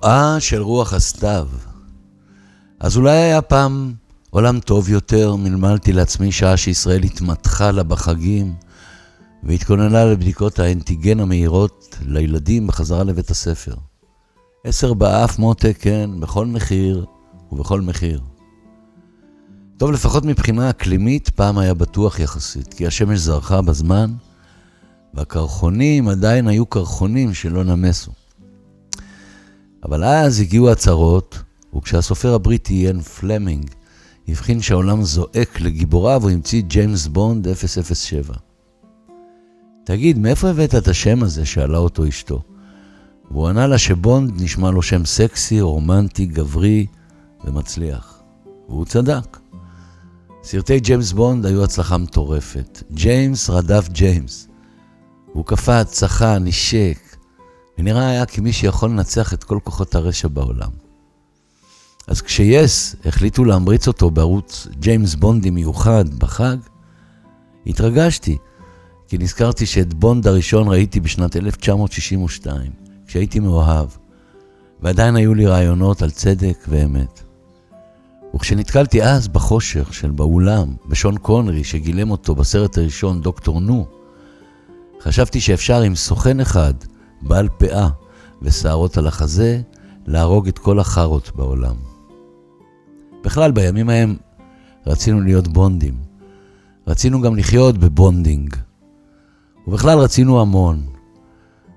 בואה של רוח הסתיו. אז אולי היה פעם עולם טוב יותר, מלמלתי לעצמי שעה שישראל התמתחה לה בחגים והתכוננה לבדיקות האנטיגן המהירות לילדים בחזרה לבית הספר. עשר באף מותק, כן, בכל מחיר ובכל מחיר. טוב, לפחות מבחינה אקלימית, פעם היה בטוח יחסית, כי השמש זרחה בזמן, והקרחונים עדיין היו קרחונים שלא נמסו. אבל אז הגיעו הצהרות, וכשהסופר הבריטי איין פלמינג הבחין שהעולם זועק לגיבוריו, הוא המציא ג'יימס בונד 007. תגיד, מאיפה הבאת את השם הזה? שאלה אותו אשתו. והוא ענה לה שבונד נשמע לו שם סקסי, רומנטי, גברי ומצליח. והוא צדק. סרטי ג'יימס בונד היו הצלחה מטורפת. ג'יימס רדף ג'יימס. הוא קפץ, צחה, נשק, ונראה היה כמי שיכול לנצח את כל כוחות הרשע בעולם. אז כש-yes החליטו להמריץ אותו בערוץ ג'יימס בונדי מיוחד בחג, התרגשתי, כי נזכרתי שאת בונד הראשון ראיתי בשנת 1962, כשהייתי מאוהב, ועדיין היו לי רעיונות על צדק ואמת. וכשנתקלתי אז בחושך שבאולם, בשון קונרי שגילם אותו בסרט הראשון, דוקטור נו, חשבתי שאפשר עם סוכן אחד, בעל פאה ושערות על החזה, להרוג את כל החארות בעולם. בכלל, בימים ההם רצינו להיות בונדים. רצינו גם לחיות ב bonding. ובכלל רצינו המון.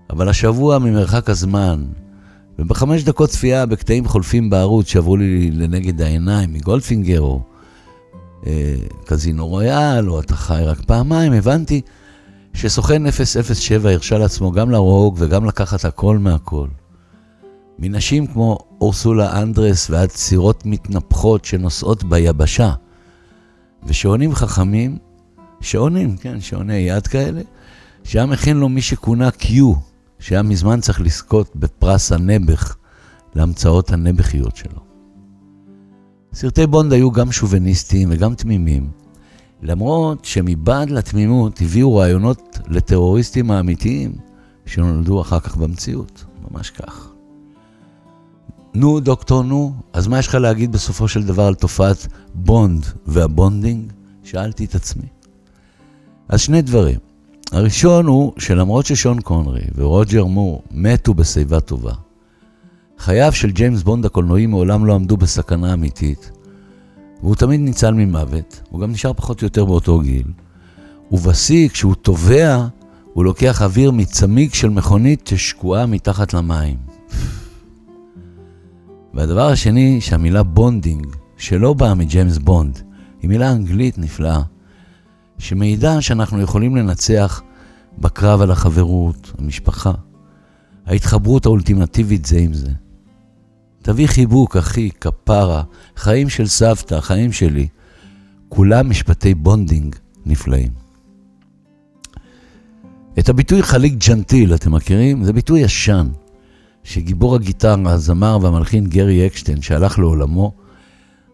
אבל השבוע ממרחק הזמן, ובחמש דקות צפייה בקטעים חולפים בערוץ שעברו לי לנגד העיניים מגולפינגר או אה, קזינו רויאל, או אתה חי רק פעמיים, הבנתי שסוכן 007 הרשה לעצמו גם להרוג וגם לקחת הכל מהכל. מנשים כמו אורסולה אנדרס ועד סירות מתנפחות שנוסעות ביבשה. ושעונים חכמים, שעונים, כן, שעוני יד כאלה, שהיה מכין לו מי שכונה Q, שהיה מזמן צריך לזכות בפרס הנעבך להמצאות הנעבכיות שלו. סרטי בונד היו גם שוביניסטיים וגם תמימים, למרות שמבעד לתמימות הביאו רעיונות לטרוריסטים האמיתיים שנולדו אחר כך במציאות, ממש כך. נו, דוקטור נו, אז מה יש לך להגיד בסופו של דבר על תופעת בונד וה bonding? שאלתי את עצמי. אז שני דברים. הראשון הוא שלמרות ששון קונרי ורוג'ר מור מתו בשיבה טובה, חייו של ג'יימס בונד הקולנועי מעולם לא עמדו בסכנה אמיתית, והוא תמיד ניצל ממוות, הוא גם נשאר פחות או יותר באותו גיל, ובשיא, כשהוא טובע, הוא לוקח אוויר מצמיג של מכונית ששקועה מתחת למים. והדבר השני, שהמילה bonding, שלא באה מג'יימס בונד, היא מילה אנגלית נפלאה, שמעידה שאנחנו יכולים לנצח בקרב על החברות, המשפחה, ההתחברות האולטימטיבית זה עם זה. תביא חיבוק, אחי, כפרה, חיים של סבתא, חיים שלי. כולם משפטי bonding נפלאים. את הביטוי خليك gentil, אתם מכירים? זה ביטוי ישן, שגיבור הגיטרה, הזמר והמלחין גרי אקשטיין, שהלך לעולמו,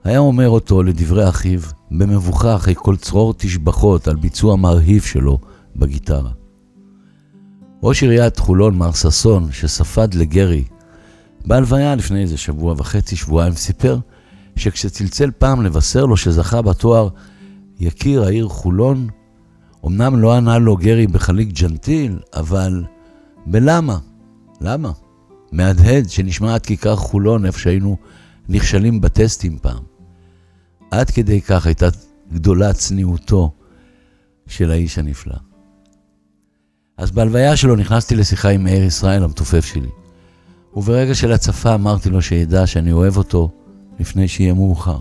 היה אומר אותו לדברי אחיו, במבוכה אחרי כל צרור תשבחות על ביצוע מרהיב שלו בגיטרה. ראש עיריית חולון, מר ששון, שספד לגרי בהלוויה לפני איזה שבוע וחצי, שבועיים, סיפר שכשצלצל פעם לבשר לו שזכה בתואר יקיר העיר חולון, אמנם לא ענה לו גרי בחליק ג'נטיל, אבל בלמה? למה? מהדהד שנשמע עד כיכר חולון, איפה שהיינו נכשלים בטסטים פעם. עד כדי כך הייתה גדולה צניעותו של האיש הנפלא. אז בהלוויה שלו נכנסתי לשיחה עם מאיר ישראל, המתופף שלי. וברגע של הצפה אמרתי לו שידע שאני אוהב אותו לפני שיהיה מאוחר.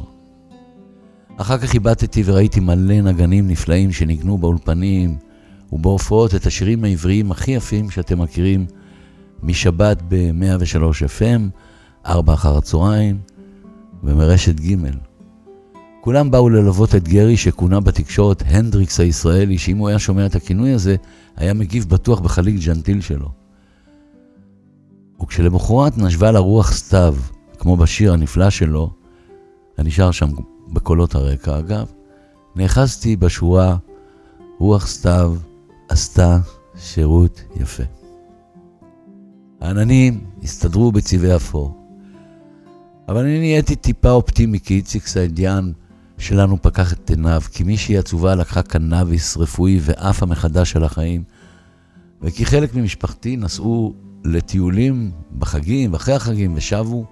אחר כך איבדתי וראיתי מלא נגנים נפלאים שניגנו באולפנים ובהופעות את השירים העבריים הכי יפים שאתם מכירים משבת ב-103 FM, 4 אחר הצהריים ומרשת ג'. כולם באו ללוות את גרי שכונה בתקשורת הנדריקס הישראלי, שאם הוא היה שומע את הכינוי הזה, היה מגיב בטוח בחליק ג'נטיל שלו. וכשלמחרת נשבה לה רוח סתיו, כמו בשיר הנפלא שלו, אני שר שם בקולות הרקע אגב, נאחזתי בשורה רוח סתיו עשתה שירות יפה. העננים הסתדרו בצבעי אפור. אבל אני נהייתי טיפה אופטימי, כי איציק סעידיאן שלנו פקח את עיניו, כי מישהי עצובה לקחה קנאביס רפואי ועפה מחדש על החיים, וכי חלק ממשפחתי נסעו לטיולים בחגים ואחרי החגים ושבו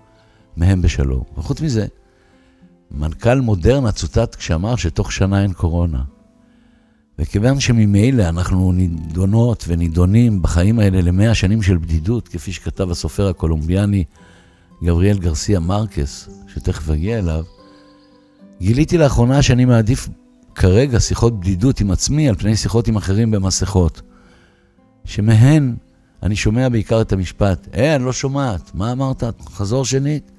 מהם בשלום. וחוץ מזה, מנכ"ל מודרנה צוטט כשאמר שתוך שנה אין קורונה. וכיוון שממילא אנחנו נידונות ונידונים בחיים האלה למאה שנים של בדידות, כפי שכתב הסופר הקולומביאני גבריאל גרסיה מרקס, שתכף אגיע אליו, גיליתי לאחרונה שאני מעדיף כרגע שיחות בדידות עם עצמי על פני שיחות עם אחרים במסכות, שמהן אני שומע בעיקר את המשפט, אה, אני לא שומעת, מה אמרת? חזור שנית.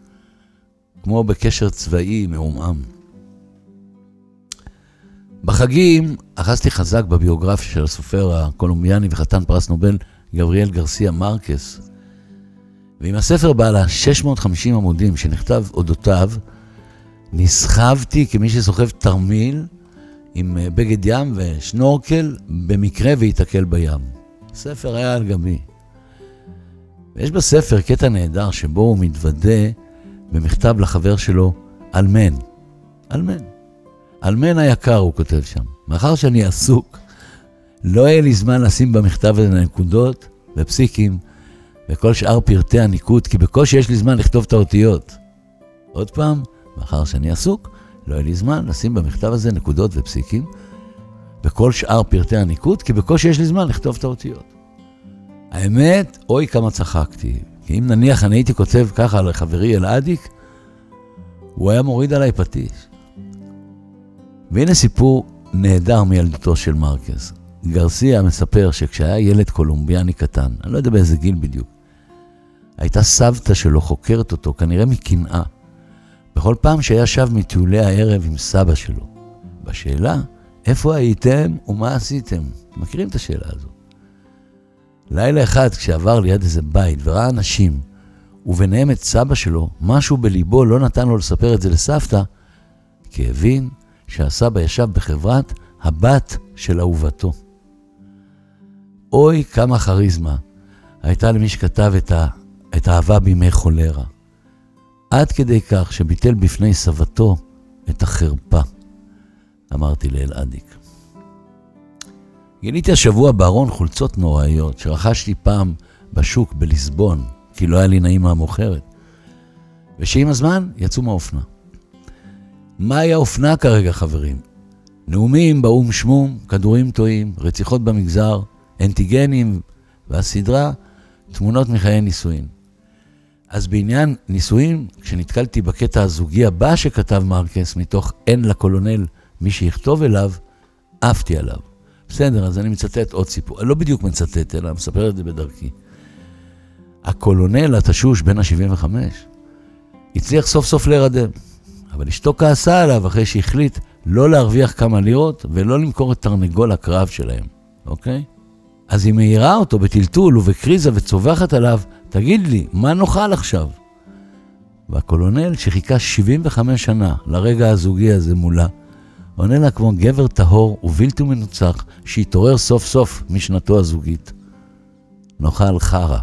כמו בקשר צבאי מעומעם. בחגים אחזתי חזק בביוגרפיה של הסופר הקולומביאני וחתן פרס נובל גבריאל גרסיה מרקס, ועם הספר בעל ה-650 עמודים שנכתב אודותיו, נסחבתי כמי שסוחב תרמיל עם אה, בגד ים ושנורקל במקרה וייתקל בים. הספר היה על גבי. ויש בספר קטע נהדר שבו הוא מתוודה במכתב לחבר שלו, אלמן. אלמן. אלמן היקר, הוא כותב שם. מאחר שאני עסוק, לא יהיה לי זמן לשים במכתב הזה נקודות ופסיקים וכל שאר פרטי הניקוד, כי בקושי יש לי זמן לכתוב את האותיות. עוד פעם, מאחר שאני עסוק, לא יהיה לי זמן לשים במכתב הזה נקודות ופסיקים, וכל שאר פרטי הניקוד, כי בקושי יש לי זמן לכתוב את האותיות. האמת, אוי כמה צחקתי. כי אם נניח אני הייתי כותב ככה לחברי אלעדיק, הוא היה מוריד עליי פטיש. והנה סיפור נהדר מילדותו של מרקס. גרסיה מספר שכשהיה ילד קולומביאני קטן, אני לא יודע באיזה גיל בדיוק, הייתה סבתא שלו חוקרת אותו, כנראה מקנאה, בכל פעם שהיה שב מטיולי הערב עם סבא שלו. בשאלה, איפה הייתם ומה עשיתם? מכירים את השאלה הזו. לילה אחד, כשעבר ליד איזה בית וראה אנשים, וביניהם את סבא שלו, משהו בליבו לא נתן לו לספר את זה לסבתא, כי הבין שהסבא ישב בחברת הבת של אהובתו. אוי, כמה כריזמה הייתה למי שכתב את, ה, את האהבה בימי חולרה. עד כדי כך שביטל בפני סבתו את החרפה, אמרתי לאלעדיק. גיליתי השבוע בארון חולצות נוראיות שרכשתי פעם בשוק בליסבון, כי לא היה לי נעים מהמוכרת, ושעם הזמן יצאו מהאופנה. מהי האופנה כרגע, חברים? נאומים באו"ם שמום, כדורים טועים, רציחות במגזר, אנטיגנים, והסדרה תמונות מחיי נישואין. אז בעניין נישואין, כשנתקלתי בקטע הזוגי הבא שכתב מרקס, מתוך אין לקולונל מי שיכתוב אליו, עפתי עליו. בסדר, אז אני מצטט עוד סיפור. לא בדיוק מצטט, אלא מספר את זה בדרכי. הקולונל התשוש בן ה-75 הצליח סוף סוף להירדם, אבל אשתו כעסה עליו אחרי שהחליט לא להרוויח כמה לירות ולא למכור את תרנגול הקרב שלהם, אוקיי? אז היא מעירה אותו בטלטול ובקריזה וצווחת עליו, תגיד לי, מה נאכל עכשיו? והקולונל, שחיכה 75 שנה לרגע הזוגי הזה מולה, עונה לה כמו גבר טהור ובלתי מנוצח שהתעורר סוף סוף משנתו הזוגית. נאכל חרא.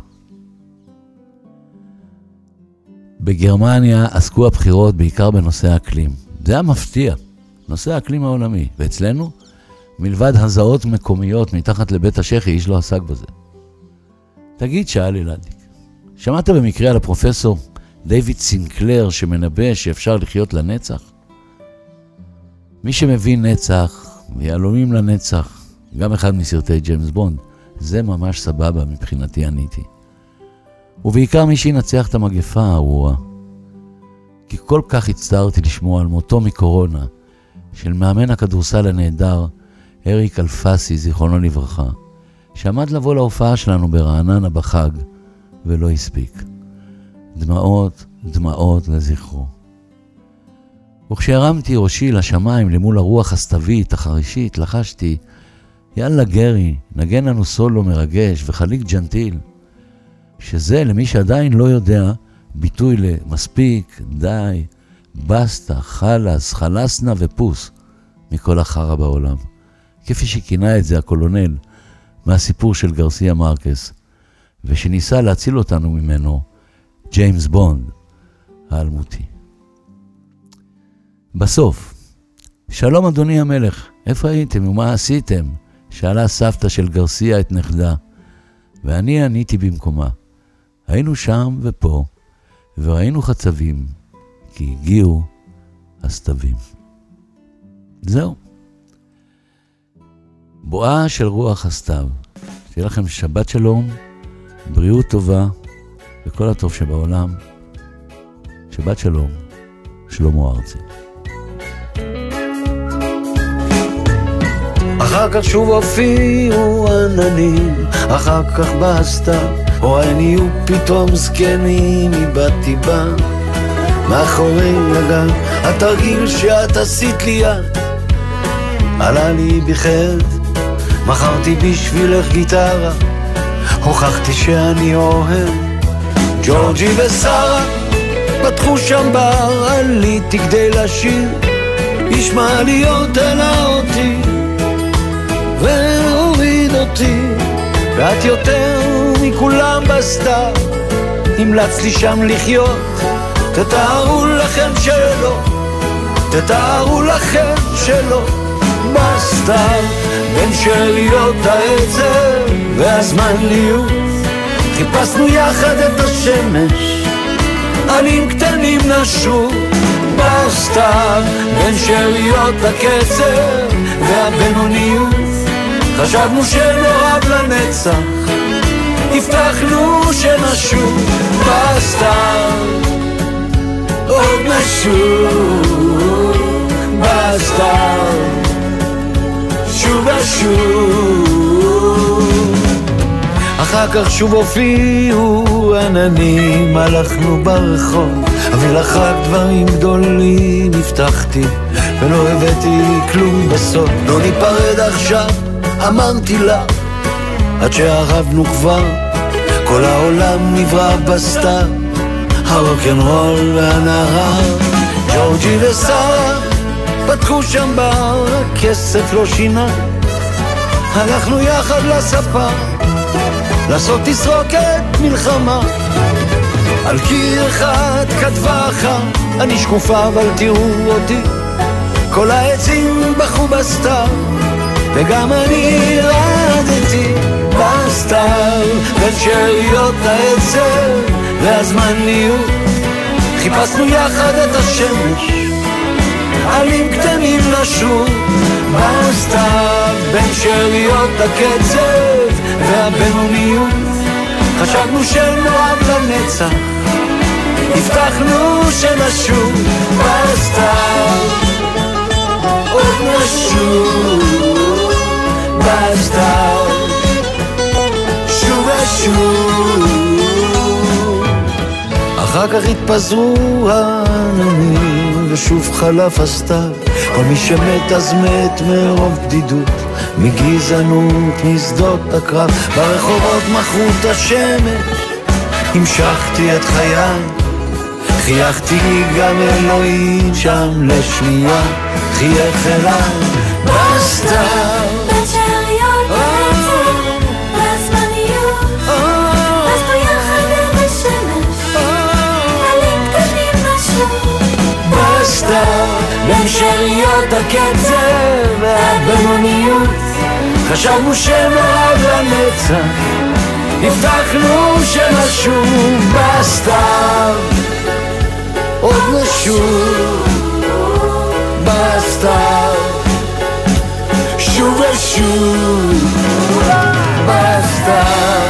בגרמניה עסקו הבחירות בעיקר בנושא האקלים. זה היה מפתיע, נושא האקלים העולמי. ואצלנו, מלבד הזעות מקומיות מתחת לבית השחי, איש לא עסק בזה. תגיד, שאל אלעדיק, שמעת במקרה על הפרופסור דיוויד סינקלר שמנבא שאפשר לחיות לנצח? מי שמבין נצח, ויהלומים לנצח, גם אחד מסרטי ג'יימס בונד, זה ממש סבבה מבחינתי, עניתי. ובעיקר מי שינצח את המגפה הארורה. כי כל כך הצטערתי לשמוע על מותו מקורונה של מאמן הכדורסל הנהדר, אריק אלפסי, זיכרונו לברכה, שעמד לבוא להופעה שלנו ברעננה בחג, ולא הספיק. דמעות, דמעות לזכרו. וכשהרמתי ראשי לשמיים למול הרוח הסתווית, החרישית, לחשתי, יאללה גרי, נגן לנו סולו מרגש וחליק ג'נטיל. שזה, למי שעדיין לא יודע, ביטוי למספיק, די, בסטה, חלאס, חלסנה ופוס מכל החרא בעולם. כפי שכינה את זה הקולונל מהסיפור של גרסיה מרקס. ושניסה להציל אותנו ממנו, ג'יימס בונד האלמותי. בסוף, שלום אדוני המלך, איפה הייתם ומה עשיתם? שאלה סבתא של גרסיה את נכדה, ואני עניתי במקומה. היינו שם ופה, וראינו חצבים, כי הגיעו הסתווים. זהו. בואה של רוח הסתיו. שיהיה לכם שבת שלום, בריאות טובה וכל הטוב שבעולם. שבת שלום, שלמה ארצי. אחר כך שוב הופיעו עננים, אחר כך בא הסתיו, הוריי נהיו פתאום זקנים, איבדתי בה. מאחורי הגן, התרגיל שאת עשית לי יד, עלה לי בחטא, מכרתי בשבילך גיטרה, הוכחתי שאני אוהב. ג'ורג'י ושרה פתחו שם בר, עליתי כדי לשיר, איש מעליות העלה אותי והוריד אותי, ואת יותר מכולם בסתיו, המלצת לי שם לחיות, תתארו לכם שלא, תתארו לכם שלא, בסתיו, בין שאריות העצב והזמניות, חיפשנו יחד את השמש, עלים קטנים נשו, בסתיו, בין שאריות הקצב והבינוניות, חשבנו שנאהב לנצח, הבטחנו שנשוב בסתיו, עוד נשוב בסתיו, שוב ושוב. אחר כך שוב הופיעו עננים, הלכנו ברחוב, אבל אחר דברים גדולים הבטחתי, ולא הבאתי כלום בסוף. לא ניפרד עכשיו, אמרתי לה, עד שערבנו כבר, כל העולם נברא בסתיו, הרוקנרול והנהר, ג'ורג'י ושרה, פתחו שם בר, הכסף לא שינה, הלכנו יחד לספה. לעשות תסרוקת מלחמה. על קיר אחד כתבה אחת, אני שקופה אבל תראו אותי. כל העצים בכו בסתיו, וגם אני רעדתי בסתיו, בין שאריות העצב והזמניות. חיפשנו יחד את השמש, עלים קטנים לשוב. בסתיו, בין שאריות הקצב והבינוניות חשבנו שנאהב לנצח הבטחנו שנשוב. בסתיו עוד נשוב בסתיו שוב ושוב אחר כך התפזרו העננים ושוב חלף הסתיו. כל מי שמת אז מת מרוב בדידות. מגזענות, משדות הקרב, ברחובות מכרו את השמש, המשכתי את חיי, חייכתי גם אלוהים שם לשנייה, חייך אליי. בסתיו. המשריות הקצב והבינוניות. חשבנו שמעד לנצח הבטחנו שנשוב בסתיו. עוד נשוב בסתיו. שוב ושוב בסתיו.